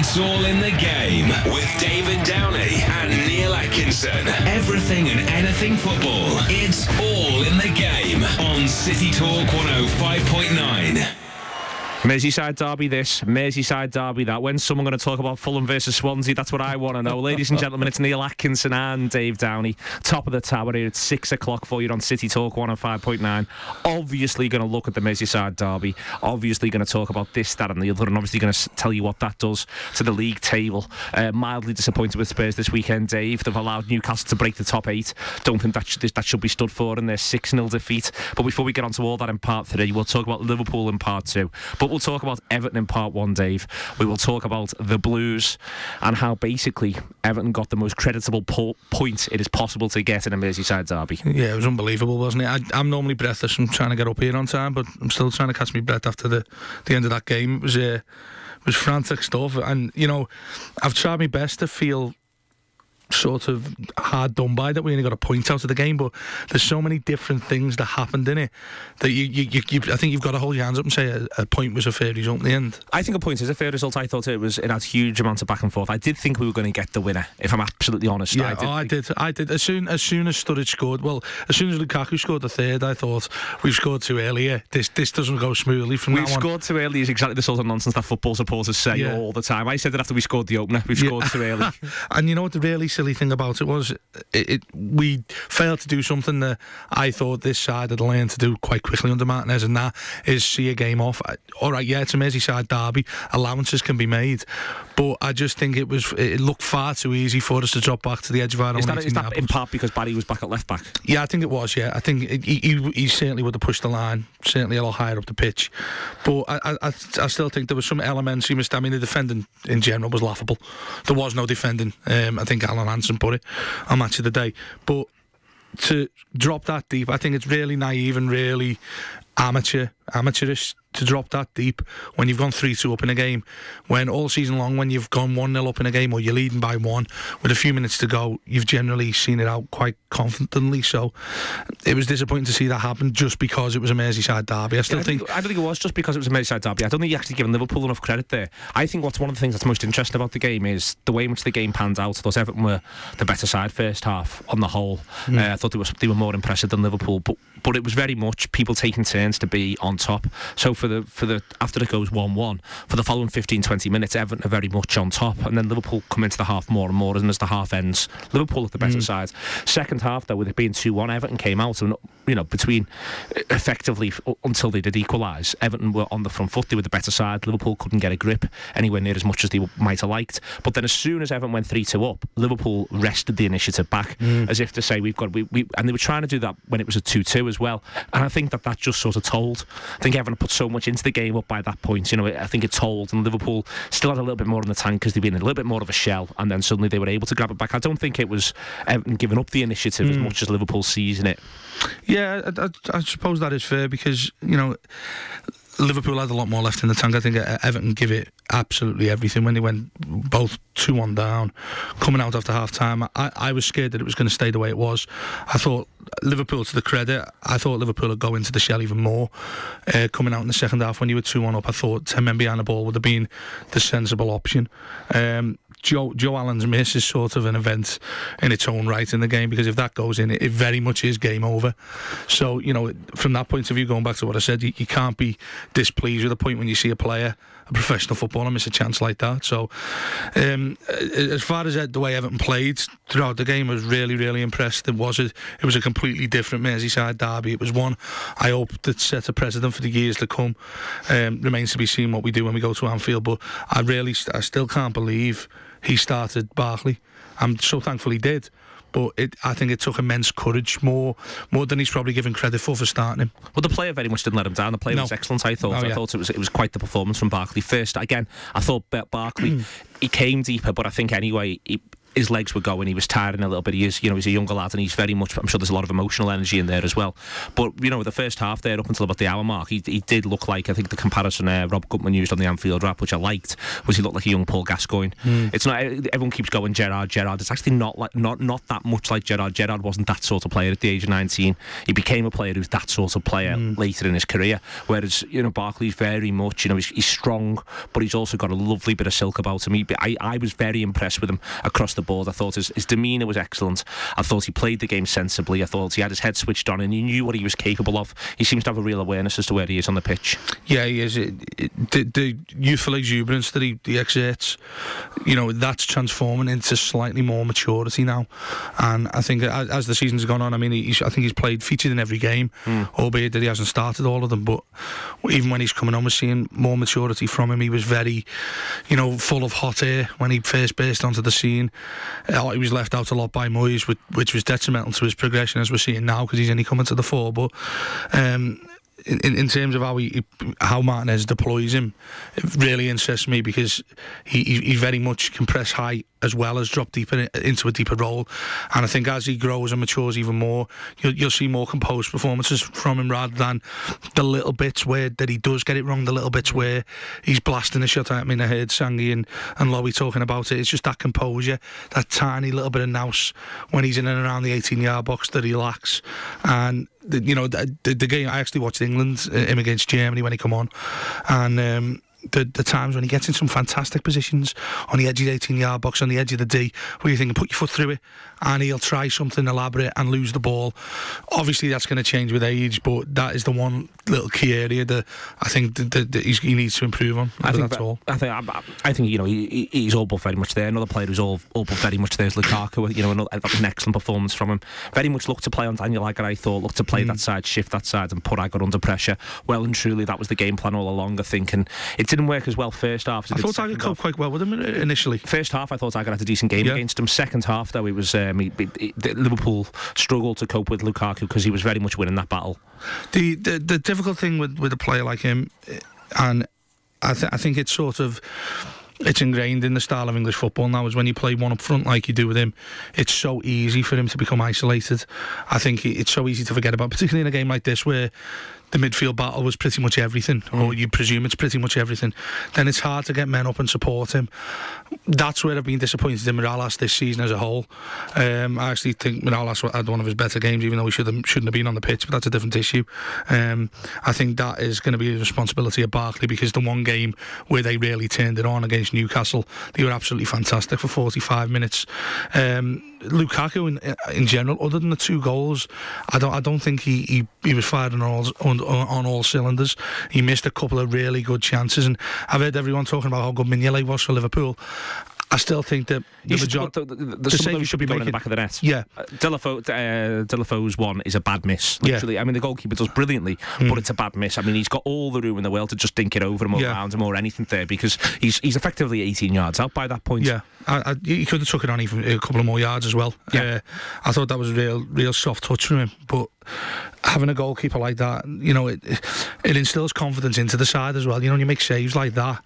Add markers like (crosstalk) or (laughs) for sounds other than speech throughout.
It's all in the game with David Downey and Neil Atkinson. Everything and anything football. It's all in the game on City Talk 105.9. Merseyside derby this, Merseyside derby that. When's someone going to talk about Fulham versus Swansea? That's what I want to know. Ladies and gentlemen, it's Neil Atkinson and Dave Downey. Top of the tower here at 6 o'clock for you on City Talk 105.9. Obviously going to look at the Merseyside derby. Obviously going to talk about this, that and the other. And obviously going to tell you what that does to the league table. Uh, mildly disappointed with Spurs this weekend, Dave. They've allowed Newcastle to break the top eight. Don't think that should, that should be stood for in their 6-0 defeat. But before we get on to all that in part three, we'll talk about Liverpool in part two. But we'll talk about Everton in part one, Dave. We will talk about the Blues and how basically Everton got the most creditable po- point it is possible to get in a Merseyside derby. Yeah, it was unbelievable, wasn't it? I, I'm normally breathless from trying to get up here on time, but I'm still trying to catch my breath after the, the end of that game. It was uh, it was frantic stuff, and you know, I've tried my best to feel sort of hard done by that we only got a point out of the game but there's so many different things that happened in it that you, you, you, you I think you've got to hold your hands up and say a, a, point was a fair result in the end. I think a point is a fair result. I thought it was it had huge amounts of back and forth. I did think we were going to get the winner if I'm absolutely honest. Yeah I did, oh, I did. I did. As soon as soon as Sturridge scored well as soon as Lukaku scored the third I thought we've scored too early this this doesn't go smoothly from we've scored on. too early is exactly the sort of nonsense that football supporters say yeah. all the time. I said that after we scored the opener we've yeah. scored too early. (laughs) And you know what the really silly thing about it was it, it, we failed to do something that I thought this side had learned to do quite quickly under Martinez, and that is see a game off. All right, yeah, it's a Merseyside derby, allowances can be made, but I just think it was it looked far too easy for us to drop back to the edge of our is own. That, is that in part because Barry was back at left back? Yeah, I think it was. Yeah, I think he, he, he certainly would have pushed the line, certainly a lot higher up the pitch, but I, I, I still think there was some elements he missed. I mean, the defending in general was laughable. There was no defending. Um, I think Alan Hansen put it on match of the day. But to drop that deep, I think it's really naive and really amateur, amateurish to drop that deep when you've gone 3 2 up in a game. When all season long, when you've gone 1 0 up in a game or you're leading by one with a few minutes to go, you've generally seen it out quite confidently. So it was disappointing to see that happen just because it was a Merseyside derby. I still yeah, I think, think, I don't think it was just because it was a Merseyside derby. I don't think you actually given Liverpool enough credit there. I think what's one of the things that's most interesting about the game is the way in which the game panned out. Those Everton were the better side first half on the whole. Mm. Uh, I thought they were, they were more impressive than Liverpool, but but it was very much people taking turns to be on top. So for the for the after it goes one one for the following 15 20 minutes, Everton are very much on top, and then Liverpool come into the half more and more, and as the half ends, Liverpool at the better mm. side. Second half though, with it being two one, Everton came out and you know between effectively until they did equalise, Everton were on the front foot. They were the better side. Liverpool couldn't get a grip anywhere near as much as they might have liked. But then as soon as Everton went three two up, Liverpool wrested the initiative back mm. as if to say we've got we, we and they were trying to do that when it was a two two as well. And I think that that just sort of told. I think Everton put so much into the game up by that point. You know, I think it told, and Liverpool still had a little bit more in the tank because they've been a little bit more of a shell, and then suddenly they were able to grab it back. I don't think it was Everton giving up the initiative mm. as much as Liverpool seizing it. Yeah, I, I, I suppose that is fair because you know Liverpool had a lot more left in the tank. I think Everton give it absolutely everything when they went both 2 1 down, coming out after half time. I, I was scared that it was going to stay the way it was. I thought Liverpool, to the credit, I thought Liverpool would go into the shell even more. Uh, coming out in the second half when you were 2 1 up, I thought 10 men behind the ball would have been the sensible option. Um, Joe Joe Allen's miss is sort of an event in its own right in the game because if that goes in, it, it very much is game over. So you know, from that point of view, going back to what I said, you, you can't be displeased with a point when you see a player, a professional footballer, miss a chance like that. So, um, as far as the way Everton played throughout the game, I was really really impressed. It was a, it was a completely different Merseyside derby. It was one I hope that set a precedent for the years to come. Um, remains to be seen what we do when we go to Anfield, but I really I still can't believe he started Barkley. I'm so thankful he did. But it, I think it took immense courage, more more than he's probably given credit for for starting him. Well, the player very much didn't let him down. The player no. was excellent. I thought. Oh, yeah. I thought it was it was quite the performance from Barkley. First, again, I thought Barkley (clears throat) he came deeper, but I think anyway he his legs were going. He was tiring a little bit. He is, you know, he's a younger lad, and he's very much. I'm sure there's a lot of emotional energy in there as well. But you know, the first half there, up until about the hour mark, he, he did look like I think the comparison uh, Rob Gutmann used on the Anfield Wrap, which I liked, was he looked like a young Paul Gascoigne. Mm. It's not everyone keeps going Gerrard, Gerrard. It's actually not like not not that much like Gerrard. Gerrard wasn't that sort of player at the age of 19. He became a player who's that sort of player mm. later in his career. Whereas you know Barkley's very much you know he's, he's strong, but he's also got a lovely bit of silk about him. He, I I was very impressed with him across the board. I thought his, his demeanour was excellent. I thought he played the game sensibly. I thought he had his head switched on and he knew what he was capable of. He seems to have a real awareness as to where he is on the pitch. Yeah, he is. It, it, the, the youthful exuberance that he, he exerts, you know, that's transforming into slightly more maturity now. And I think as, as the season's gone on, I mean, he's, I think he's played featured in every game, mm. albeit that he hasn't started all of them. But even when he's coming on, we're seeing more maturity from him. He was very, you know, full of hot air when he first burst onto the scene. Uh, he was left out a lot by Moyes, which, which was detrimental to his progression, as we're seeing now, because he's only coming to the fore. But um, in, in terms of how he, how Martinez deploys him, it really interests me because he, he very much can press high as well as drop deeper into a deeper role. And I think as he grows and matures even more, you'll, you'll see more composed performances from him rather than the little bits where that he does get it wrong, the little bits where he's blasting a shot at me. And I heard Sangi and, and Lowy talking about it. It's just that composure, that tiny little bit of nous when he's in and around the 18 yard box that he lacks. And you know the, the, game I actually watched England uh, him against Germany when he come on, and um, the, the times when he gets in some fantastic positions on the edge of the 18 yard box, on the edge of the D, where you think, put your foot through it, and he'll try something elaborate and lose the ball. Obviously, that's going to change with age, but that is the one little key area that I think that, that, that he needs to improve on. I think that's all. I think, I, I, think you know, he, he's all but very much there. Another player who's all, all but very much there is Lukaku. You know, another, that was an excellent performance from him. Very much looked to play on Daniel Agger, I thought, looked to play mm. that side, shift that side, and put Agger under pressure. Well and truly, that was the game plan all along, I think, and it didn't work as well first half. I thought Agger coped quite well with him initially. First half, I thought Agger had a decent game yeah. against him. Second half, though, it was um, he, he, Liverpool struggled to cope with Lukaku because he was very much winning that battle. The the, the difficult thing with, with a player like him, and I, th- I think it's sort of it's ingrained in the style of English football now is when you play one up front like you do with him it's so easy for him to become isolated I think it's so easy to forget about particularly in a game like this where the midfield battle was pretty much everything, mm. or you presume it's pretty much everything, then it's hard to get men up and support him. That's where I've been disappointed in Mirallas this season as a whole. Um, I actually think Mirallas had one of his better games, even though he should have, shouldn't have been on the pitch, but that's a different issue. Um, I think that is going to be the responsibility of Barkley because the one game where they really turned it on against Newcastle, they were absolutely fantastic for 45 minutes. Um, Lukaku in, in general, other than the two goals, I don't I don't think he, he, he was firing on all on, on, all cylinders. He missed a couple of really good chances, and I've heard everyone talking about how good Mignolet was for Liverpool. I still think that the majority, the, the, the, some of should be going in the back of the net. Yeah, uh, uh, Deulofeu's one is a bad miss. Literally, yeah. I mean the goalkeeper does brilliantly, mm. but it's a bad miss. I mean he's got all the room in the world to just dink it over him or yeah. around him or anything there because he's he's effectively 18 yards out by that point. Yeah, I, I, he could have took it on even a couple of more yards as well. Yeah, uh, I thought that was a real real soft touch from him, but having a goalkeeper like that, you know, it it instills confidence into the side as well. You know, when you make saves like that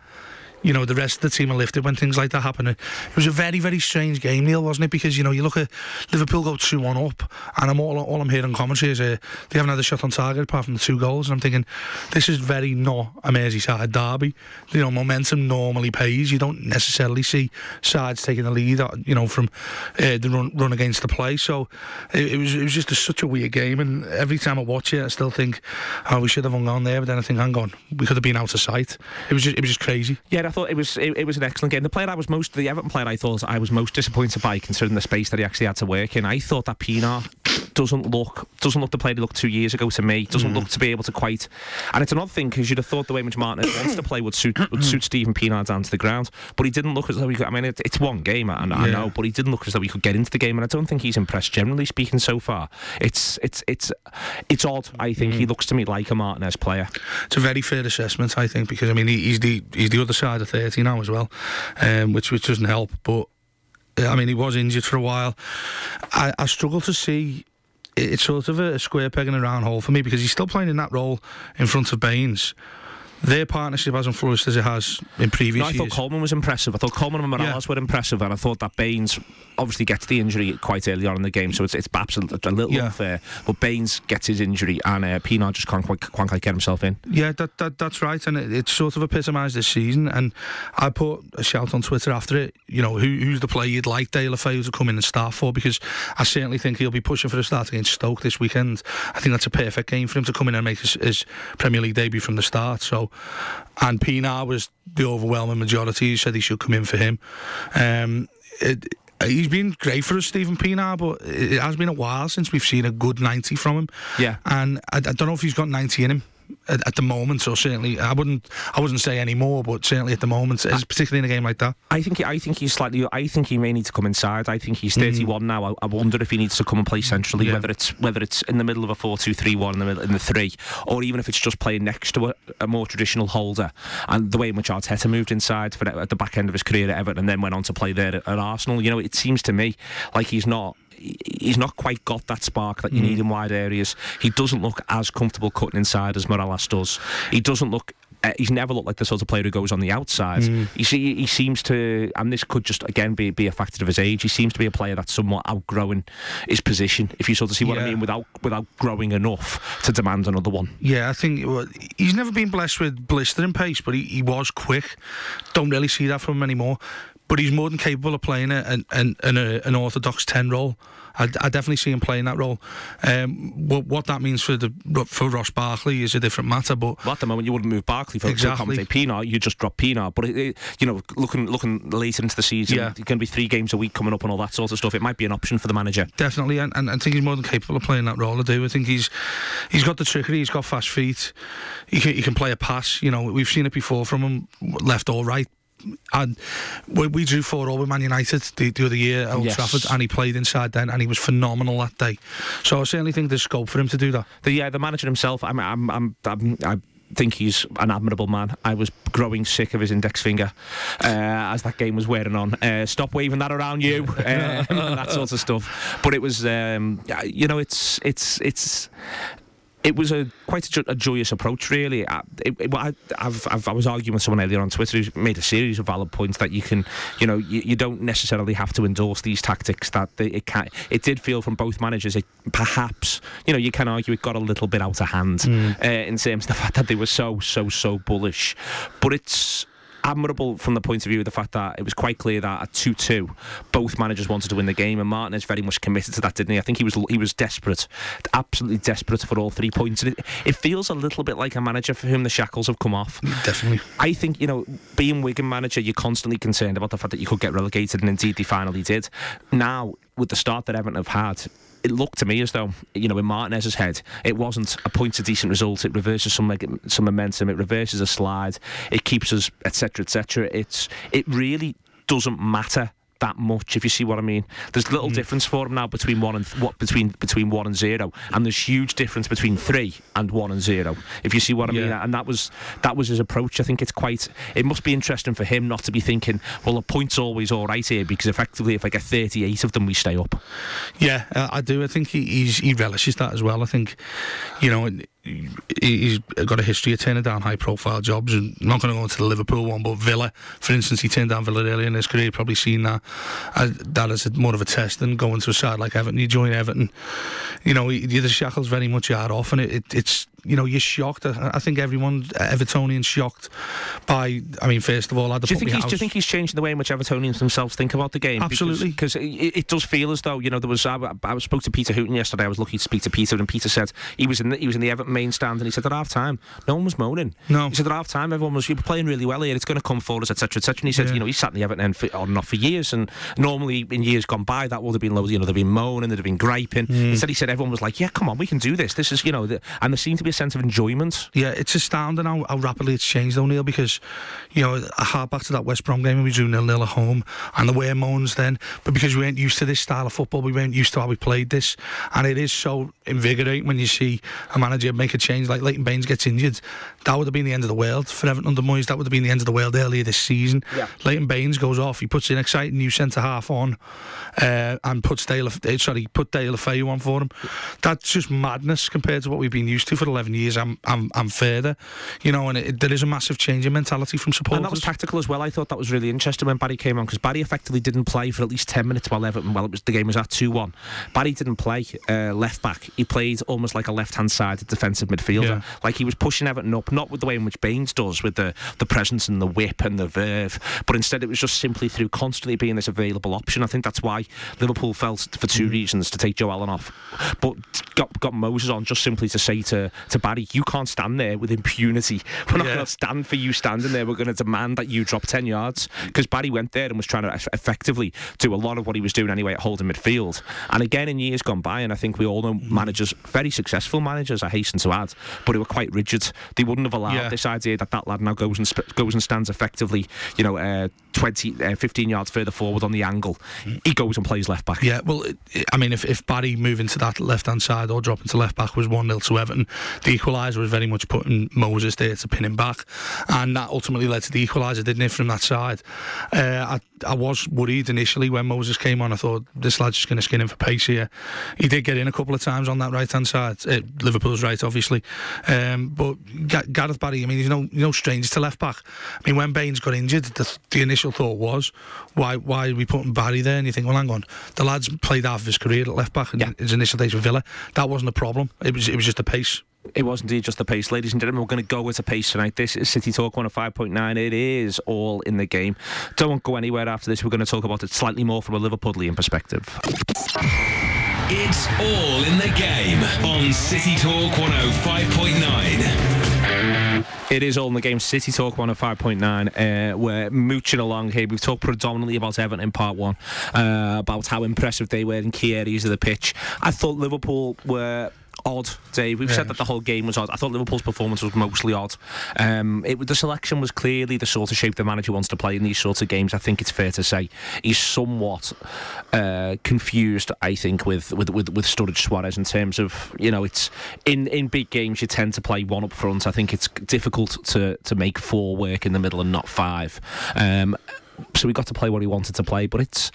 you know, the rest of the team are lifted when things like that happen. It was a very, very strange game, Neil, wasn't it? Because, you know, you look at Liverpool go 2 1 up, and I'm all, all I'm hearing commentary is uh, they haven't had a shot on target apart from the two goals. And I'm thinking, this is very not a Merseyside derby. You know, momentum normally pays. You don't necessarily see sides taking the lead, uh, you know, from uh, the run, run against the play. So it, it was it was just a, such a weird game. And every time I watch it, I still think, oh, we should have hung on there. But then I think, hang on, we could have been out of sight. It was just, it was just crazy. Yeah, thought it was it, it, was an excellent game. The player I was most the Everton player I thought I was most disappointed by, considering the space that he actually had to work in. I thought that Pienaar doesn't look doesn't look the player he looked two years ago to me. Doesn't mm. look to be able to quite. And it's another thing because you'd have thought the way which Martin wants to play would suit would suit Steven Pienaar down to the ground, but he didn't look as though he could. I mean, it, it's one game, I, yeah. I know, but he didn't look as though he could get into the game, and I don't think he's impressed generally speaking so far. It's it's it's it's odd. I think mm. he looks to me like a Martinez player. It's a very fair assessment, I think, because I mean he, he's the he's the other side of thirty now as well, um, which which doesn't help, but. I mean, he was injured for a while. I, I struggle to see it's sort of a square peg in a round hole for me because he's still playing in that role in front of Baines. Their partnership hasn't flourished as it has in previous No, I thought years. Coleman was impressive. I thought Coleman and Mirallas were impressive, and I thought that Baines obviously gets the injury quite early on in the game, so it's it's absolutely a little Yeah. unfair. But Baines gets his injury, and uh, Pienaar just can't quite, can't quite get himself in. Yeah, that, that that's right, and it, it's sort of epitomised this season. And I put a shout on Twitter after it. You know, who, who's the player you'd like Deulofeu to come in and start for? Because I certainly think he'll be pushing for a start against Stoke this weekend. I think that's a perfect game for him to come in and make his, his Premier League debut from the start. So, and Pienaar was the overwhelming majority. He said he should come in for him. Um, it, He's been great for us, Steven Pienaar, but it has been a while since we've seen a good 90 from him. Yeah. And I, I don't know if he's got 90 in him at, at the moment, or certainly I wouldn't I wouldn't say any more, but certainly at the moment, it's particularly in a game like that. I think he, I think he's slightly. I think he may need to come inside. I think he's Mm. 31 now. I, I wonder if he needs to come and play centrally, Yeah. whether it's whether it's in the middle of a 4-2-3-1 in the middle in the three, or even if it's just playing next to a, a more traditional holder. And the way in which Arteta moved inside for at the back end of his career at Everton and then went on to play there at, at Arsenal. You know, it seems to me like he's not. He's not quite got that spark that you need in wide areas. He doesn't look as comfortable cutting inside as Mirallas does. He doesn't look uh, he's never looked like the sort of player who goes on the outside. You see, he seems to, and this could just again be, be a factor of his age. He seems to be a player that's somewhat outgrowing his position. If you sort of see what I mean, without without growing enough to demand another one. Yeah, I think well, he's never been blessed with blistering pace, but he, he was quick. Don't really see that from him anymore. But he's more than capable of playing a, an, an, an, an orthodox 10 role. I, I definitely see him playing that role. Um, what, what that means for the for Ross Barkley is a different matter, but Well, at the moment, you wouldn't move Barkley for Exactly. to Pienaar. You just drop Pienaar. But it, it- you know, looking looking later into the season, Yeah. going to be three games a week coming up and all that sort of stuff. It might be an option for the manager. definitely, and, and I think he's more than capable of playing that role. I do. I think he's he's got the trickery. He's got fast feet. He can, he can play a pass. You know, we've seen it before from him, left or right. And we, we drew four all with Man United the, the other year at Old Yes. Trafford, and he played inside then, and he was phenomenal that day. So I certainly think there's scope for him to do that. The yeah, the manager himself. I'm, I'm, I'm, I'm, I think he's an admirable man. I was growing sick of his index finger uh, as that game was wearing on. Uh, stop waving that around you, (laughs) and that sort of stuff. But it was, um, you know, it's it's it's. It was a quite a, jo- a joyous approach, really. I, it, I, I've, I've, I was arguing with someone earlier on Twitter who made a series of valid points that you can, you know, you, you don't necessarily have to endorse these tactics. That they, it can, it did feel from both managers, it perhaps, you know, you can argue it got a little bit out of hand uh, in terms of the fact that they were so, so, so bullish. But it's admirable from the point of view of the fact that it was quite clear that at 2-2 both managers wanted to win the game and Martinez very much committed to that didn't he I think he was he was desperate absolutely desperate for all three points and it, it feels a little bit like a manager for whom the shackles have come off Definitely. I think, you know, being Wigan manager, you're constantly concerned about the fact that you could get relegated, and indeed they finally did. Now, with the start that Everton have had, it looked to me as though, you know, in Martinez's head, it wasn't a point a decent result. It reverses some some momentum. It reverses a slide. It keeps us, etc., etc. It's it really doesn't matter that much if you see what I mean. There's little difference for him now between one and th- what between between one and zero. And there's huge difference between three and one and zero if you see what I mean. And that was that was his approach. I think it's quite it must be interesting for him not to be thinking well a point's always all right here because effectively if I get 38 of them we stay up. Yeah, uh, I do. I think he, he's, he relishes that as well. I think, you know, he- he's got a history of turning down high profile jobs. And I'm not going to go into the Liverpool one, but Villa, for instance, he turned down Villa early in his career. Probably seen that as, that as more of a test than going to a side like Everton. You join Everton, you know, he- the shackles very much are off, and it, it, it's you know, you're shocked. I, I think everyone, Evertonians, shocked by. I mean, first of all, I had Do you think he's, do you think he's changing the way in which Evertonians themselves think about the game? Absolutely. because it, it does feel as though you know there was. I, I spoke to Peter Hooton yesterday. I was lucky to speak to Peter, and Peter said he was in the, he was in the Everton main stand, and he said at half time no one was moaning. No. he said at half time everyone was playing really well here. It's going to come for us, etc., etc. And he said Yeah. you know he sat in the Everton end for, on and off for years, and normally in years gone by that would have been loads. You know they've been moaning, they've been griping. Mm. Instead, he said everyone was like, yeah, come on, we can do this. This is you know, the, and there seemed to be a sense of enjoyment. Yeah, it's astounding how, how rapidly it's changed, though, Neil, because, you know, I hark back to that West Brom game and we drew nil nil at home, and there were moans then, but because we weren't used to this style of football, we weren't used to how we played this, and it is so invigorating when you see a manager make a change like Leighton Baines gets injured. That would have been the end of the world for Everton under Moyes. That would have been the end of the world earlier this season. Yeah. Leighton Baines goes off. He puts an exciting new centre half on, uh, and puts Dale. uh, Sorry, put Deulofeu on for him. That's just madness compared to what we've been used to for 11 11 years and, and, and further. You know, and it, there is a massive change in mentality from supporters. And that was tactical as well. I thought that was really interesting when Barry came on because Barry effectively didn't play for at least 10 minutes while Everton, while it was, the game was at 2 1. Barry didn't play uh, left back. He played almost like a left hand side defensive midfielder. Yeah. Like he was pushing Everton up, not with the way in which Baines does, with the, the presence and the whip and the verve, but instead it was just simply through constantly being this available option. I think that's why Liverpool felt for two mm. reasons to take Joe Allen off, but got got Moses on just simply to say to, to Barry, you can't stand there with impunity. We're not yeah. going to stand for you standing there. We're going to demand that you drop 10 yards. Because Barry went there and was trying to effectively do a lot of what he was doing anyway at holding midfield. And again, in years gone by, and I think we all know managers, very successful managers, I hasten to add, but who were quite rigid. They wouldn't have allowed yeah. this idea that that lad now goes and sp- goes and stands effectively, you know, uh, 20, uh, 15 yards further forward on the angle. He goes and plays left back. Yeah, well, I mean, if, if Barry moving to that left hand side or dropping to left back was 1 0 to Everton, the equaliser was very much putting Moses there to pin him back. And that ultimately led to the equaliser, didn't it, from that side? Uh, I, I was worried initially when Moses came on. I thought this lad's just going to skin him for pace here. He did get in a couple of times on that right hand side. Uh, Liverpool's right, obviously. Um, but Gareth Barry, I mean, he's no, no stranger to left back. I mean, when Baines got injured, the, the initial thought was, why why are we putting Barry there? And you think, well, hang on, the lad's played half of his career at left back in yeah. his initial days with Villa. That wasn't a problem. It was it was just a pace. It was indeed just the pace. Ladies and gentlemen, we're going to go with the pace tonight. This is City Talk 105.9. It is all in the game. Don't go anywhere after this. We're going to talk about it slightly more from a Liverpoolian perspective. It's all in the game on City Talk 105.9. It is all in the game. City Talk 105.9. Uh, we're mooching along here. We've talked predominantly about Everton in part one, uh, about how impressive they were in key areas of the pitch. I thought Liverpool were odd, Dave. We've yeah. said that the whole game was odd. I thought Liverpool's performance was mostly odd. Um, it, the selection was clearly the sort of shape the manager wants to play in these sorts of games. I think it's fair to say he's somewhat uh, confused. I think with with with, with Sturridge Suarez in terms of you know it's in in big games you tend to play one up front. I think it's difficult to to make four work in the middle and not five. Um, so we got to play what he wanted to play, but it's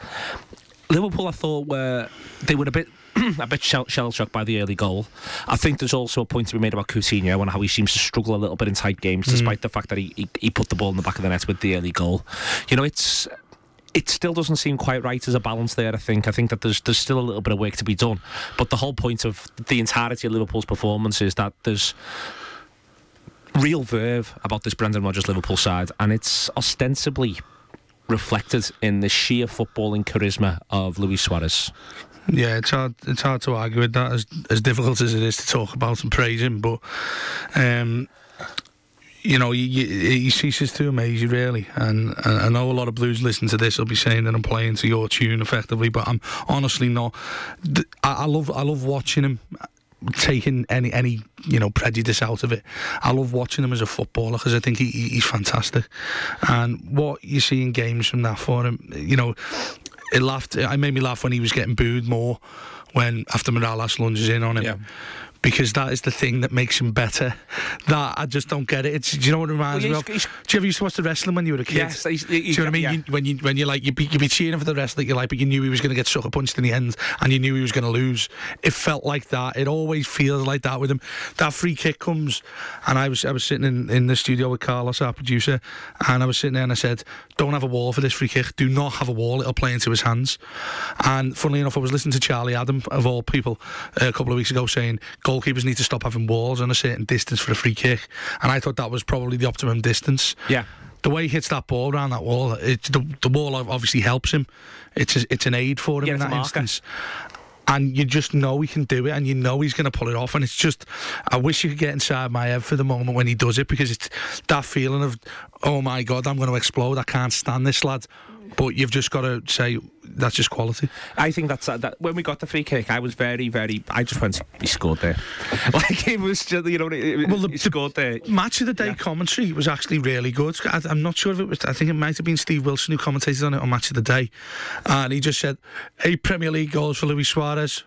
Liverpool. I thought were they were a bit (clears throat) a bit shell, shocked by the early goal. I think there's also a point to be made about Coutinho and how he seems to struggle a little bit in tight games, mm. despite the fact that he, he, he put the ball in the back of the net with the early goal. You know, it's it still doesn't seem quite right as a balance there. I think. I think that there's there's still a little bit of work to be done. But the whole point of the entirety of Liverpool's performance is that there's real verve about this Brendan Rodgers Liverpool side, and it's ostensibly reflected in the sheer footballing charisma of Luis Suarez. Yeah, it's hard. It's hard to argue with that. As as difficult as it is to talk about and praise him, but um, you know, he ceases to amaze you really. And, and I know a lot of blues listen to this. I'll be saying that I'm playing to your tune effectively, but I'm honestly not. I, I love I love watching him taking any any you know prejudice out of it. I love watching him as a footballer because I think he, he's fantastic. And what you see in games from that for him, you know, it laughed. It made me laugh when he was getting booed more when after Mirallas lunges in on him. Yeah because that is the thing that makes him better. That I just don't get it. It's, do you know what it reminds well, me of? do you ever used to watch the wrestling when you were a kid? Yes, he's, he's, do you know what I mean? Yeah. You, when you when you like you be, you be cheering for the wrestler that you like, but you knew he was going to get sucker punched in the end, and you knew he was going to lose. It felt like that. It always feels like that with him. That free kick comes, and I was I was sitting in, in the studio with Carlos, our producer, and I was sitting there and I said, "Don't have a wall for this free kick. Do not have a wall. It'll play into his hands." And funnily enough, I was listening to Charlie Adam of all people a couple of weeks ago saying goalkeepers need to stop having walls on a certain distance for a free kick, and I thought that was probably the optimum distance. Yeah. The way he hits that ball around that wall, it, the, the wall obviously helps him. It's a, it's an aid for him yeah, in that instance and you just know he can do it and you know he's going to pull it off. And it's just I wish you could get inside my head for the moment when he does it because it's that feeling of oh my god I'm going to explode. I can't stand this lad but you've just got to say that's just quality. I think that's uh, that. When we got the free kick, I was very, very. I just went. He scored there. (laughs) like it was just you know. It, well, the, he scored there. Match of the day yeah. commentary was actually really good. I, am not sure if it was. I think it might have been Steve Wilson who commentated on it on Match of the Day, and he just said eight Premier League goals for Luis Suarez,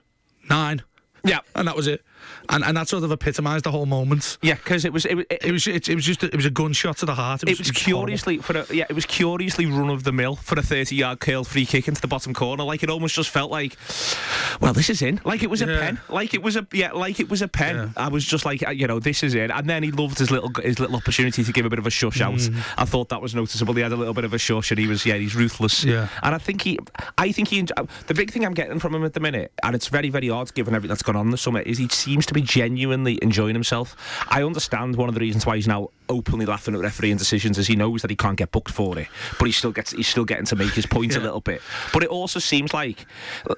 nine. Yeah, and that was it. And and that sort of epitomised the whole moment. Yeah, because it was it, it, It was it, it was just a, it was a gunshot to the heart. it was horrible. curiously for a, yeah, it was curiously run of the mill for a thirty-yard curl free kick into the bottom corner. Like it almost just felt like, well, this is in. Like it was a Yeah. pen. Like it was a yeah. Like it was a pen. Yeah. I was just like, you know, this is it. And then he loved his little his little opportunity to give a bit of a shush out. Mm. I thought that was noticeable. He had a little bit of a shush, and he was yeah, he's ruthless. Yeah. And I think he, I think he. The big thing I'm getting from him at the minute, and it's very very odd given everything that's gone on in the summer, is he seems to be genuinely enjoying himself. I understand one of the reasons why he's now openly laughing at refereeing decisions is he knows that he can't get booked for it, but he still gets he's still getting to make his point a little bit. But it also seems like,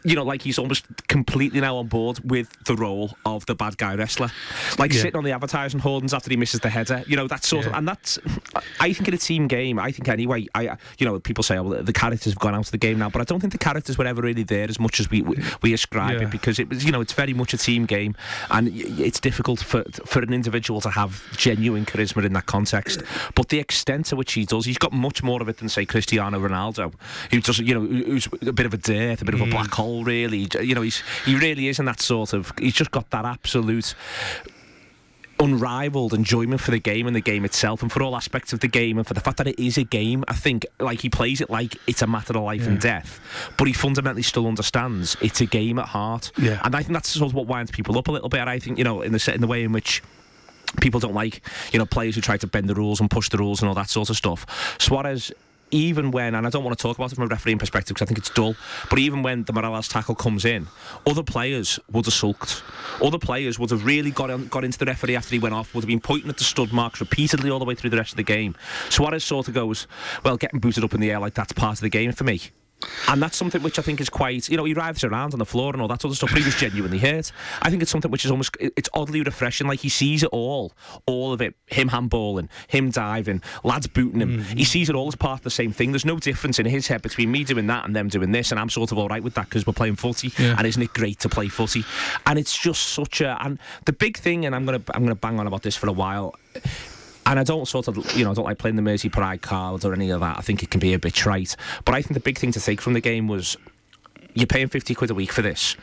you know, like he's almost completely now on board with the role of the bad guy wrestler, like Yeah. sitting on the advertising hoardings after he misses the header. You know that sort of, and that's. I think in a team game, I think anyway. I you know people say, oh, well, the characters have gone out of the game now, but I don't think the characters were ever really there as much as we we, we ascribe Yeah. it because it was you know it's very much a team game, and it's difficult for for an individual to have genuine charisma in that context. But the extent to which he does, he's got much more of it than say Cristiano Ronaldo, who doesn't, you know who's a bit of a death, a bit of a mm. black hole, really. You know, he's he really is in that sort of. He's just got that absolute unrivaled enjoyment for the game and the game itself and for all aspects of the game and for the fact that it is a game I think like he plays it like it's a matter of life and death but he fundamentally still understands it's a game at heart Yeah. and I think that's sort of what winds people up a little bit and I think you know in the set in the way in which people don't like, you know, players who try to bend the rules and push the rules and all that sort of stuff. Suarez, even when, and I don't want to talk about it from a refereeing perspective because I think it's dull, but even when the Mirallas tackle comes in, other players would have sulked. Other players would have really got on, got into the referee after he went off, would have been pointing at the stud marks repeatedly all the way through the rest of the game. Suarez sort of goes, well, getting booted up in the air like that's part of the game for me. And that's something which I think is quite, you know, he writhes around on the floor and all that sort of stuff, but he was genuinely hurt. I think it's something which is almost, it's oddly refreshing. Like he sees it all, all of it. Him handballing, him diving, lads booting him. Mm-hmm. He sees it all as part of the same thing. There's no difference in his head between me doing that and them doing this, and I'm sort of all right with that because we're playing footy. Yeah. And isn't it great to play footy? And it's just such a, and the big thing, and I'm gonna, I'm gonna bang on about this for a while. And I don't sort of, you know, I don't like playing the Mersey Pride cards or any of that. I think it can be a bit trite. But I think the big thing to take from the game was you're paying 50 quid a week for this.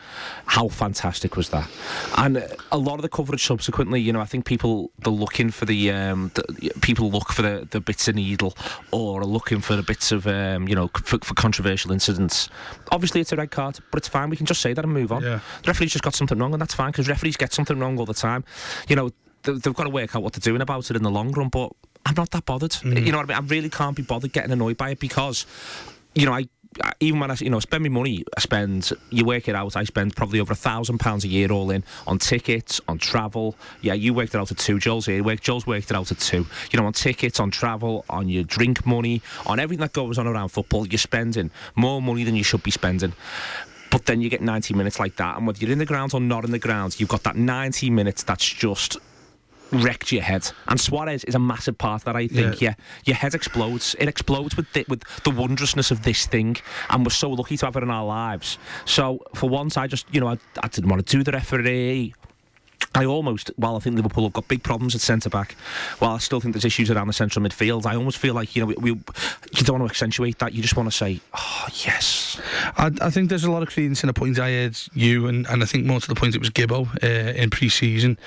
How fantastic was that? And a lot of the coverage subsequently, you know, I think people, they're looking for the, um, the people look for the, the bits of needle or are looking for the bits of, um, you know, for, for controversial incidents. Obviously, it's a red card, but it's fine. We can just say that and move on. Yeah. The referee's just got something wrong, and that's fine because referees get something wrong all the time. You know, they've got to work out what they're doing about it in the long run, but I'm not that bothered. Mm. You know what I mean? I really can't be bothered getting annoyed by it because, you know, I. I- Even when I, you know, spend my money, I spend. You work it out. I spend probably over a thousand pounds a year all in on tickets, on travel. Yeah, you worked it out at two. Joel's here. Work. Joel's worked it out at two. You know, on tickets, on travel, on your drink money, on everything that goes on around football. You're spending more money than you should be spending. But then you get 90 minutes like that, and whether you're in the ground or not in the ground, you've got that 90 minutes that's just wrecked your head. And Suarez is a massive part of that, I think. Yeah, Yeah. your head explodes. It explodes with the, with the wondrousness of this thing, and we're so lucky to have it in our lives. So for once, I just, you know, I, I didn't want to do the referee. I almost, while I think Liverpool have got big problems at centre back, while I still think there's issues around the central midfield, I almost feel like you know we, we you don't want to accentuate that. You just want to say, oh yes, I, I think there's a lot of credence in the point I heard you, and, and I think more to the point it was Gibbo uh, in pre-season.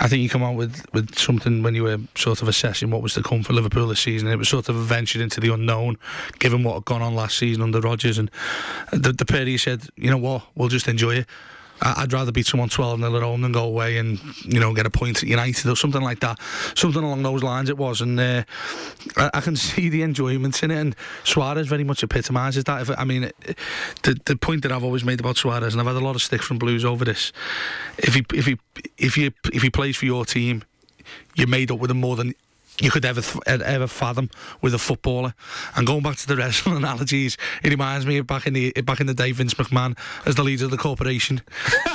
I think you come out with, with something when you were sort of assessing what was to come for Liverpool this season. It was sort of a venture into the unknown, given what had gone on last season under Rodgers. And the, the pair you said, you know what, we'll just enjoy it. I'd rather beat someone 12 0 at home than go away and you know get a point at United or something like that. Something along those lines it was, and uh, I, I can (laughs) see the enjoyment in it. And Suarez very much epitomises that. If, I mean, it, the the point that I've always made about Suarez, and I've had a lot of stick from Blues over this. If he if he if he if he plays for your team, you're made up with him more than you could ever ever fathom with a footballer. And going back to the wrestling (laughs) analogies, it reminds me of back in the back in the day, Vince McMahon as the leader of the corporation.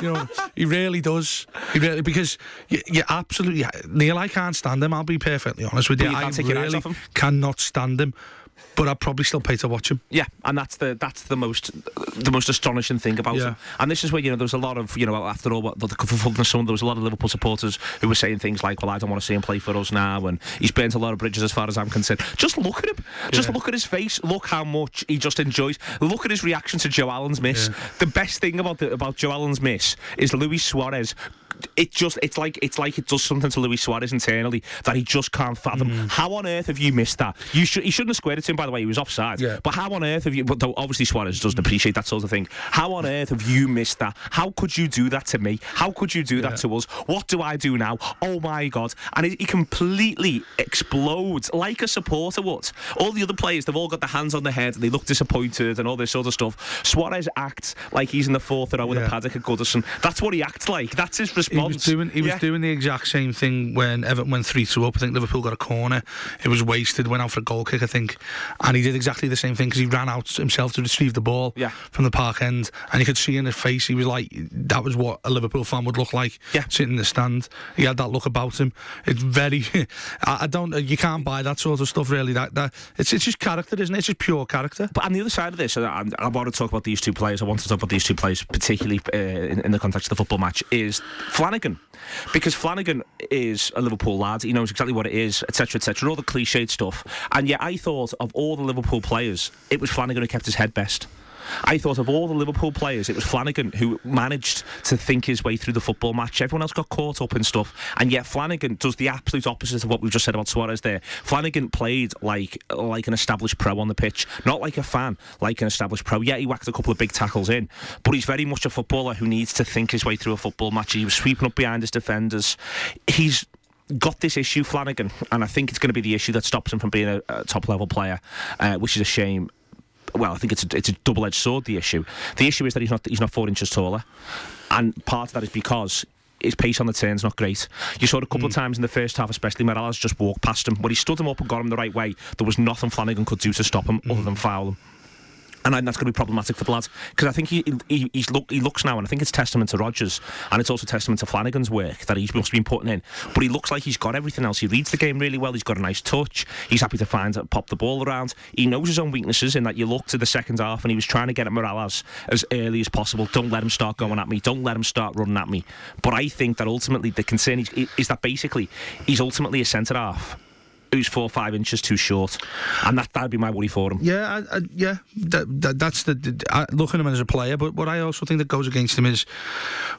you know, he really does. He really because you, you absolutely Neil. I can't stand him. I'll be perfectly honest with But you. you I can't take your eyes really cannot stand him. But I'd probably still pay to watch him. Yeah, and that's the that's the most the most astonishing thing about Yeah. him. And this is where you know there was a lot of you know after all what the sun there was a lot of Liverpool supporters who were saying things like, "Well, I don't want to see him play for us now," and he's burnt a lot of bridges as far as I'm concerned. Just look at him. Just Yeah. look at his face. Look how much he just enjoys. Look at his reaction to Joe Allen's miss. The best thing about the, about Joe Allen's miss is Luis Suarez it just it's like it's like it does something to Luis Suarez internally that he just can't fathom. Mm. How on earth have you missed that? You should he shouldn't have squared it to him. By the way, he was offside. Yeah. But how on earth have you? But though obviously Suarez doesn't appreciate that sort of thing. How on earth have you missed that? How could you do that to me? How could you do that to us? What do I do now? Oh my god! And he, completely explodes like a supporter would. All the other players, they've all got their hands on their head and they look disappointed and all this sort of stuff. Suarez acts like he's in the fourth row with Yeah. a paddock at Goodison. That's what he acts like. That's his He was doing he was doing the exact same thing when Everton went three two up. I think Liverpool got a corner. It was wasted. Went out for a goal kick, I think, and he did exactly the same thing because he ran out himself to retrieve the ball Yeah. from the park end, and you could see in his face he was like that was what a Liverpool fan would look like Yeah. sitting in the stand. He had that look about him. It's very. (laughs) I, I don't. You can't buy that sort of stuff really. That that it's it's just character, isn't it? It's just pure character. But on the other side of this, and I, I want to talk about these two players. I want to talk about these two players, particularly uh, in, in the context of the football match, is Flanagan. Because Flanagan is a Liverpool lad. He knows exactly what it is, etc., etc., all the cliched stuff. And yet, I thought of all the Liverpool players, it was Flanagan who kept his head best. I thought of all the Liverpool players, it was Flanagan who managed to think his way through the football match. Everyone else got caught up in stuff, and yet Flanagan does the absolute opposite of what we've just said about Suarez. There, Flanagan played like like an established pro on the pitch, not like a fan, like an established pro. Yeah, he whacked a couple of big tackles in, but he's very much a footballer who needs to think his way through a football match. He was sweeping up behind his defenders. He's got this issue, Flanagan, and I think it's going to be the issue that stops him from being a, a top level player, uh, which is a shame. Well, I think it's a, it's a double edged sword. The issue, the issue is that he's not he's not four inches taller, and part of that is because. His pace on the turn's not great. You saw it a couple of hmm. times in the first half, especially Mirallas just walked past him. When he stood him up and got him the right way, there was nothing Flanagan could do to stop him other hmm. than foul him. And I that's going to be problematic for the lads because I think he he look, he looks now, and I think it's testament to Rodgers, and it's also testament to Flanagan's work that he's must been putting in. But he looks like he's got everything else. He reads the game really well. He's got a nice touch. He's happy to find uh, pop the ball around. He knows his own weaknesses in that you look to the second half, and he was trying to get at Mirallas as early as possible. Don't let him start going at me. Don't let him start running at me. But I think that ultimately the concern is, is that basically he's ultimately a centre half. Who's four or five inches too short, and that that'd be my worry for him. Yeah, I, I, yeah, that, that, that's the, the I, look at him as a player. But what I also think that goes against him is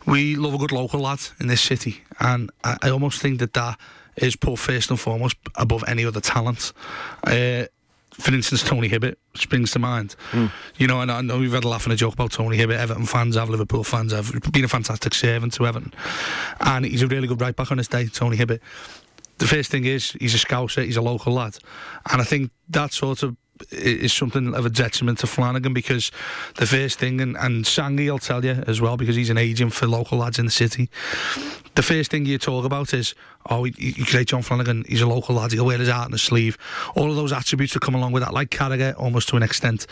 we love a good local lad in this city, and I, I almost think that that is put first and foremost above any other talent. Uh, for instance, Tony Hibbert springs to mind. You know, and I know we've had a laugh and a joke about Tony Hibbert. Everton fans have, Liverpool fans have. Been a fantastic servant to Everton, and he's a really good right back on his day, Tony Hibbert the first thing is he's a scouser, he's a local lad, and I think that sort of is something of a detriment to Flanagan because the first thing, and, and Sangi will tell you as well because he's an agent for local lads in the city. The first thing you talk about is, oh, you, create John Flanagan, he's a local lad, he'll wear his heart on his sleeve. All of those attributes that come along with that, like Carragher, almost to an extent.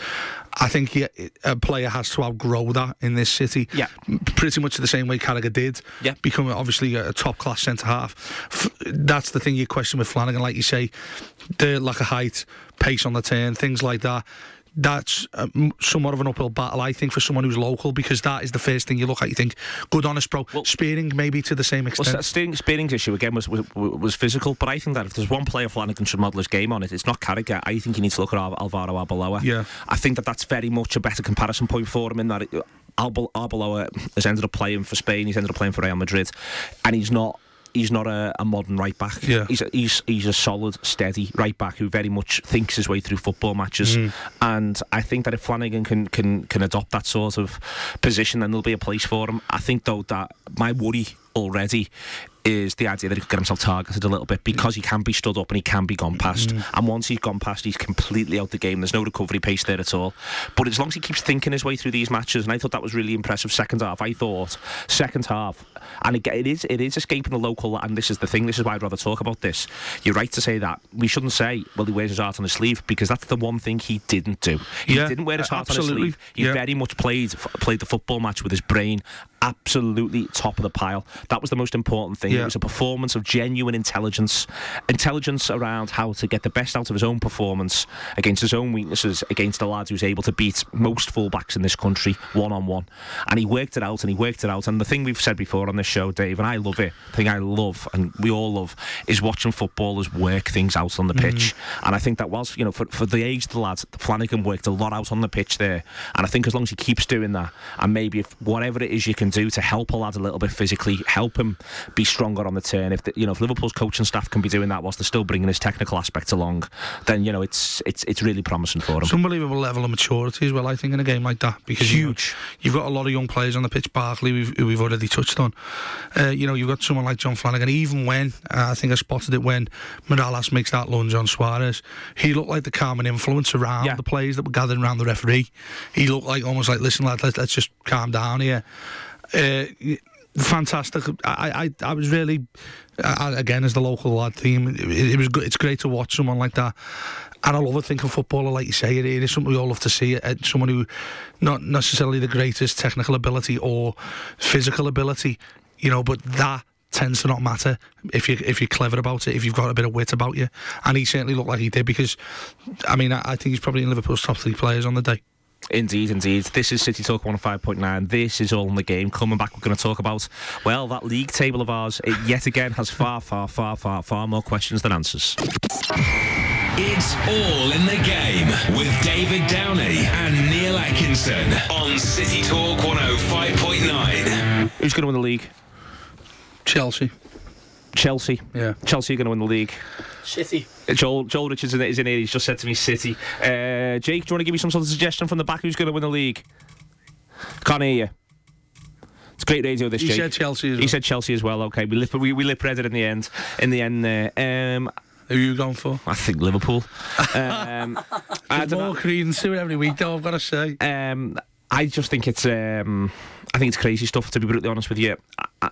I think he, a player has to outgrow that in this city. Yeah. Pretty much the same way Carragher did. Yeah. Become obviously a, a top class centre half. F- that's the thing you question with Flanagan, like you say, the lack of height, pace on the turn, things like that. That's um, somewhat of an uphill battle, I think, for someone who's local because that is the first thing you look at. You think, good, honest pro. Well- Spearing maybe to the same Well, extent. Spearing, Spearing's issue again was, was was physical, but I think that if there's one player Flanagan should model his game on it, it's not Carragher. I think you need to look at Al- Alvaro Arbeloa. Yeah. I think that that's very much a better comparison point for him in that it, Arbeloa has ended up playing for Spain, he's ended up playing for Real Madrid, and he's not. He's not a, a modern right back. Yeah. He's a, he's he's a solid, steady right back who very much thinks his way through football matches. Mm. And I think that if Flanagan can can can adopt that sort of position, then there'll be a place for him. I think though that my worry already is the idea that he could get himself targeted a little bit because he can be stood up and he can be gone past. Mm-hmm. And once he's gone past, he's completely out of the game. There's no recovery pace there at all. But as long as he keeps thinking his way through these matches, and I thought that was really impressive. Second half, I thought second half, and it, it is it is escaping the local. And this is the thing. This is why I'd rather talk about this. You're right to say that. We shouldn't say, well, he wears his heart on his sleeve because that's the one thing he didn't do. He Yeah, didn't wear his heart on absolutely. his sleeve. He Yeah. very much played played the football match with his brain absolutely top of the pile. That was the most important thing. Yeah. It was a performance of genuine intelligence, intelligence around how to get the best out of his own performance against his own weaknesses, against a lad who's able to beat most fullbacks in this country one on one. And he worked it out, and he worked it out. And the thing we've said before on this show, Dave, and I love it. The thing I love, and we all love, is watching footballers work things out on the mm. pitch. And I think that whilst you know, for, for the age of the lads, Flanagan worked a lot out on the pitch there. And I think as long as he keeps doing that, and maybe if whatever it is you can can do to help a lad a little bit physically, help him be stronger on the turn. If the, you know if Liverpool's coaching staff can be doing that whilst they're still bringing his technical aspects along, then you know it's it's it's really promising for him. It's unbelievable level of maturity as well. I think in a game like that because you Huge. you've got a lot of young players on the pitch. Barkley, we've, who we've already touched on. Uh, you know, you've got someone like John Flanagan. Even when uh, I think I spotted it when Mirallas makes that lunge on Suarez, he looked like the calming influence around Yeah. the players that were gathering around the referee. He looked like almost like, listen, lad, let's, let's just calm down here. Uh, fantastic. I, I, I was really, I, again, as the local lad team, it, it was good. It's great to watch someone like that. And I love a thinking footballer, like you say, it, it is something we all love to see. Uh, someone who, not necessarily the greatest technical ability or physical ability, you know, but that tends to not matter if you if you're clever about it, if you've got a bit of wit about you. And he certainly looked like he did because, I mean, I, I think he's probably in Liverpool's top three players on the day. Indeed, indeed. This is City Talk 105.9. This is all in the game. Coming back, we're going to talk about, well, that league table of ours. It yet again has far, far, far, far, far more questions than answers. It's all in the game with David Downey and Neil Atkinson on City Talk 105.9. Who's going to win the league? Chelsea, Chelsea. yeah. Chelsea are going to win the league. City. Joel, Joel Richards is in here. He's just said to me City. Uh, Jake, do you want to give me some sort of suggestion from the back? Who's going to win the league? Can't hear you. It's great radio. This He Jake. said Chelsea as He well. said Chelsea as well. Okay, we lip we, we lip read it in the end. In the end, there. Um, Who are you going for? I think Liverpool. Um, (laughs) I don't More know. credence to it every week, though, I've got to say. Um, I just think it's um, I think it's crazy stuff. To be brutally honest with you, I, I,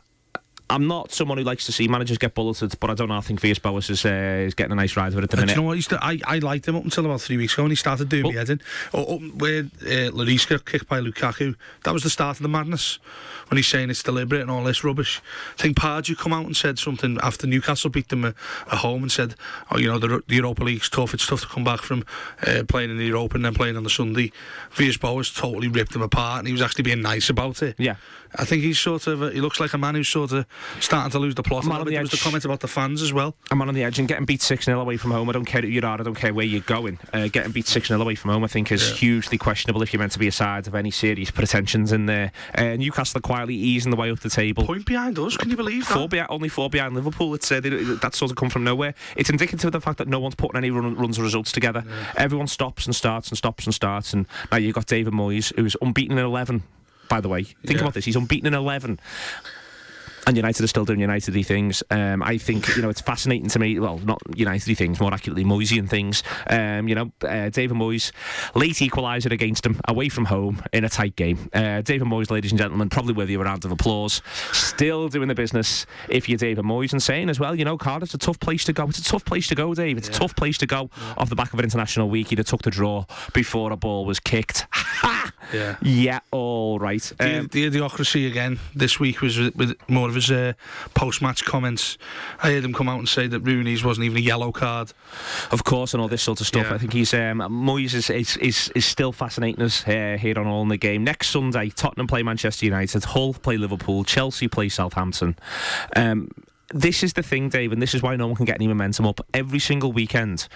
I'm not someone who likes to see managers get bulleted, but I don't know. I think Villas Boas is uh, is getting a nice ride of it at the Uh, do minute. you know what? I, I liked him up until about three weeks ago when he started doing Oh. me head in. Oh, where uh, got kicked by Lukaku. That was the start of the madness when he's saying it's deliberate and all this rubbish. I think Pardew come out and said something after Newcastle beat them at, at home and said, oh, you know, the, the Europa League's tough. It's tough to come back from uh, playing in the Europa and then playing on the Sunday. Villas Boas totally ripped him apart and he was actually being nice about it. Yeah. I think he's sort of, uh, he looks like a man who's sort of starting to lose the plot. Man on the There was the comment about the fans as well. I'm on the edge and getting beat 6 0 away from home. I don't care who you are, I don't care where you're going. Uh, getting beat 6 0 away from home, I think, is Yeah. hugely questionable if you're meant to be a side of any serious pretensions in there. Uh, Newcastle are quietly easing the way up the table. Point behind us, can you believe that? Four behind, only four behind Liverpool. It's uh, they, that's sort of come from nowhere. It's indicative of the fact that no one's putting any run, runs or results together. Everyone stops and starts and stops and starts. And now you've got David Moyes, who's unbeaten in eleven. By the way, think Yeah. about this: he's unbeaten in eleven. And United are still doing United-y things. Um, I think you know it's fascinating to me. Well, not United-y things, more accurately Moyesian things. Um, you know, uh, David Moyes, late equaliser against him, away from home in a tight game. Uh, David Moyes, ladies and gentlemen, probably worthy of a round of applause. Still doing the business. If you're David Moyes, and saying as well, you know, Cardiff's a tough place to go. It's a tough place to go, Dave. It's a tough place to go. Off the back of an international week, he'd have took the draw before a ball was kicked. Yeah. Yeah, all right. The, Um, the idiocracy again this week was with, with more of his uh, post-match comments. I heard him come out and say that Rooney's wasn't even a yellow card. of course, and all this sort of stuff. Yeah. I think he's um, Moyes is, is, is, is still fascinating us uh, here on All in the Game. Next Sunday, Tottenham play Manchester United, Hull play Liverpool, Chelsea play Southampton. Um, this is the thing, Dave, and this is why no one can get any momentum up. Every single weekend,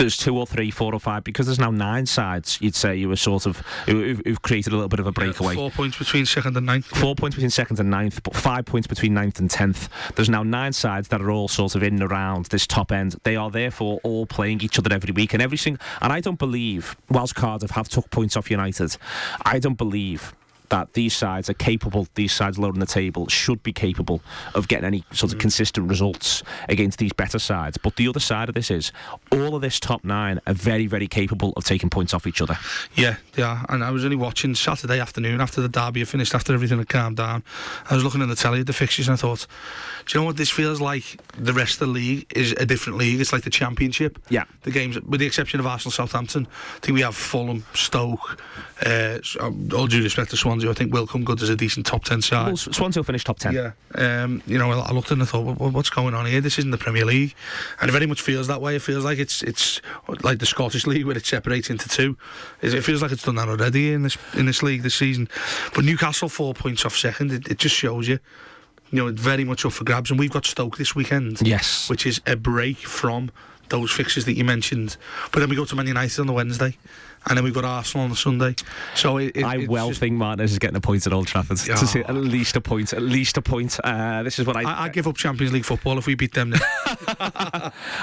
there's two or three, four or five, because there's now nine sides. You'd say you were sort of who- who've created a little bit of a breakaway. Four points between second and ninth. Four points between second and ninth, but five points between ninth and tenth. There's now nine sides that are all sort of in and around this top end. They are therefore all playing each other every week, and every single. And I don't believe, whilst Cardiff have took points off United, I don't believe that these sides are capable. These sides low on the table should be capable of getting any sort of consistent results against these better sides. But the other side of this is all of this top nine are very, very capable of taking points off each other. Yeah, yeah. And I was only watching Saturday afternoon after the derby had finished, after everything had calmed down. I was looking at the telly at the fixtures and I thought, do you know what this feels like? The rest of the league is a different league. It's like the Championship. Yeah. The games, with the exception of Arsenal, Southampton, I think we have Fulham, Stoke. Uh, um, all due respect to Swansea, I think will come good as a decent top ten side. Well, Swansea will finish top ten. Yeah, um, you know, I looked and I thought, "What- what- what's going on here? This isn't the Premier League, and it very much feels that way. It feels like it's it's like the Scottish League where it separates into two. It feels like it's done that already in this in this league this season. But Newcastle four points off second. It, it just shows you, you know, it's very much up for grabs. And we've got Stoke this weekend, Yes. which is a break from those fixtures that you mentioned. But then we go to Man United on the Wednesday. And then we've got Arsenal on the Sunday. So it, it, I well just, think Martinez is getting a point at Old Trafford. (laughs) Yeah. To see at least a point, at least a point. Uh, this is what I. I, I give up Champions League football if we beat them. Then. (laughs)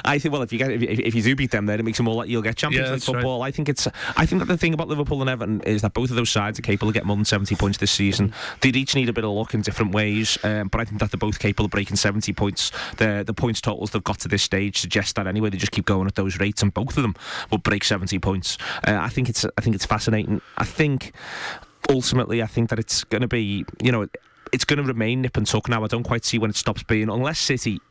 I think well, if you get if, if you do beat them, then it makes it more like you'll get Champions Yeah, League that's right. football. I think it's. I think that the thing about Liverpool and Everton is that both of those sides are capable of getting more than seventy points this season. They each need a bit of luck in different ways, um, but I think that they're both capable of breaking seventy points. The the points totals they've got to this stage suggest that anyway. They just keep going at those rates, and both of them will break seventy points. Uh, I think it's. I think it's fascinating. I think ultimately, I think that it's going to be. You know. It's going to remain nip and tuck now. I don't quite see when it stops being, unless City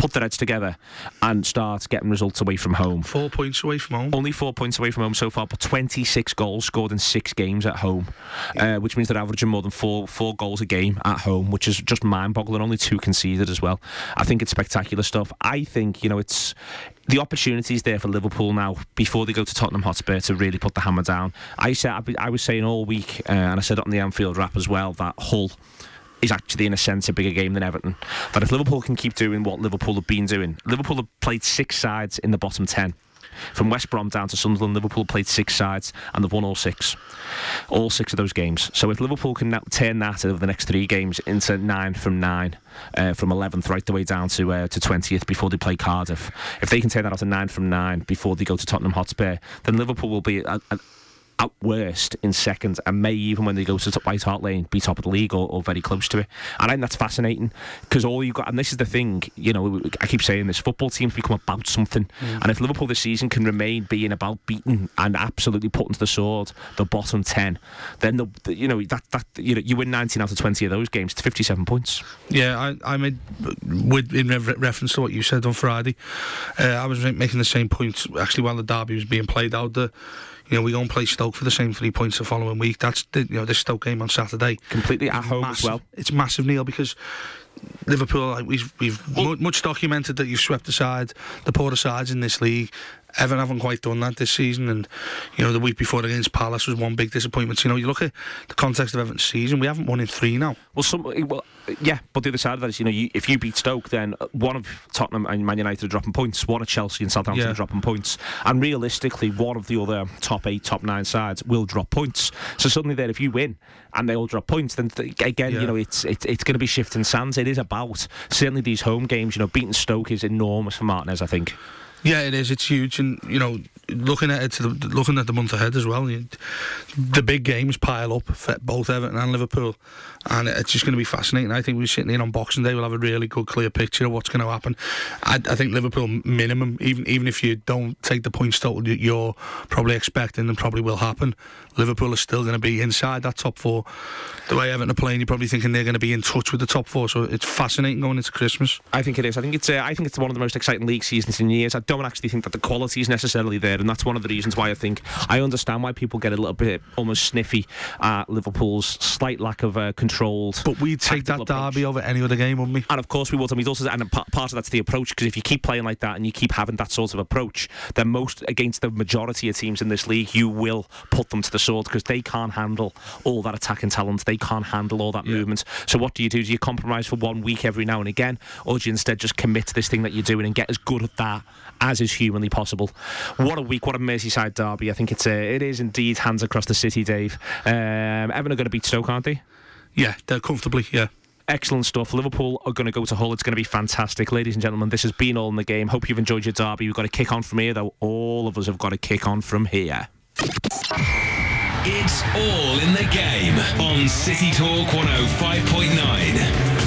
put their heads together and start getting results away from home. Four points away from home. Only four points away from home so far, but 26 goals scored in six games at home, uh, which means they're averaging more than four four goals a game at home, which is just mind-boggling. Only two conceded as well. I think it's spectacular stuff. I think you know it's the opportunities there for Liverpool now before they go to Tottenham Hotspur to really put the hammer down. I said I was saying all week, uh, and I said it on the Anfield wrap as well that Hull is actually in a sense a bigger game than Everton. That if Liverpool can keep doing what Liverpool have been doing, Liverpool have played six sides in the bottom ten. From West Brom down to Sunderland, Liverpool played six sides and they've won all six. All six of those games. So if Liverpool can now turn that over the next three games into nine from nine, uh, from 11th right the way down to uh, to 20th before they play Cardiff, if they can turn that out to nine from nine before they go to Tottenham Hotspur, then Liverpool will be at worst in second and may even when they go to top White Hart Lane be top of the league or, or very close to it. And I think that's fascinating because all you've got, and this is the thing, you know, I keep saying this: football teams become about something, and if Liverpool this season can remain being about beating and absolutely putting to the sword the bottom ten, then the, the you know that that you know you win 19 out of 20 of those games, it's 57 points. Yeah, I, I made with in re- reference to what you said on Friday. Uh, I was making the same point actually while the derby was being played out. The you know we go and play Stoke for the same three points the following week. That's the, you know this Stoke game on Saturday. Completely at home massive, as well. It's massive, Neil, because Liverpool, like we've we've mu- much documented that you've swept aside the poorer sides in this league. Everton haven't quite done that this season, and you know the week before against Palace was one big disappointment. So, You know, you look at the context of Everton's season, we haven't won in three now. Well, some, well, yeah, but the other side of that is, you know, you, if you beat Stoke, then one of Tottenham and Man United are dropping points, one of Chelsea and Southampton Yeah. are dropping points, and realistically, one of the other top eight, top nine sides will drop points. So suddenly, there, if you win and they all drop points, then th- again, Yeah. you know, it's it's, it's going to be shifting sands. It is about certainly these home games. You know, beating Stoke is enormous for Martinez. I think. Yeah, it is. It's huge, and you know, looking at it, the, looking at the month ahead as well. You, the big games pile up for both Everton and Liverpool, and it's just going to be fascinating. I think we're sitting in on Boxing Day. We'll have a really good, clear picture of what's going to happen. I, I think Liverpool minimum, even even if you don't take the points total that you're probably expecting, and probably will happen. Liverpool are still going to be inside that top four. The way Everton are playing, you're probably thinking they're going to be in touch with the top four. So it's fascinating going into Christmas. I think it is. I think it's. Uh, I think it's one of the most exciting league seasons in years. I don't actually think that the quality is necessarily there, and that's one of the reasons why I think I understand why people get a little bit almost sniffy at Liverpool's slight lack of uh, controlled. But we'd take that approach. derby over any other game, wouldn't we? And of course we will. I mean, also, and part of that's the approach because if you keep playing like that and you keep having that sort of approach, then most against the majority of teams in this league, you will put them to the sword because they can't handle all that attacking talent. They can't handle all that movement. So what do you do? Do you compromise for one week every now and again, or do you instead just commit to this thing that you're doing and get as good at that as is humanly possible? What a week! What a Merseyside derby! I think it's uh, it is indeed hands across the city, Dave. Um, Everton are going to beat Stoke, aren't they? Yeah, they're comfortably. Yeah. Excellent stuff. Liverpool are going to go to Hull. It's going to be fantastic. Ladies and gentlemen, this has been all in the game. Hope you've enjoyed your derby. We've got to kick on from here, though. All of us have got to kick on from here. It's all in the game on City Talk 105.9.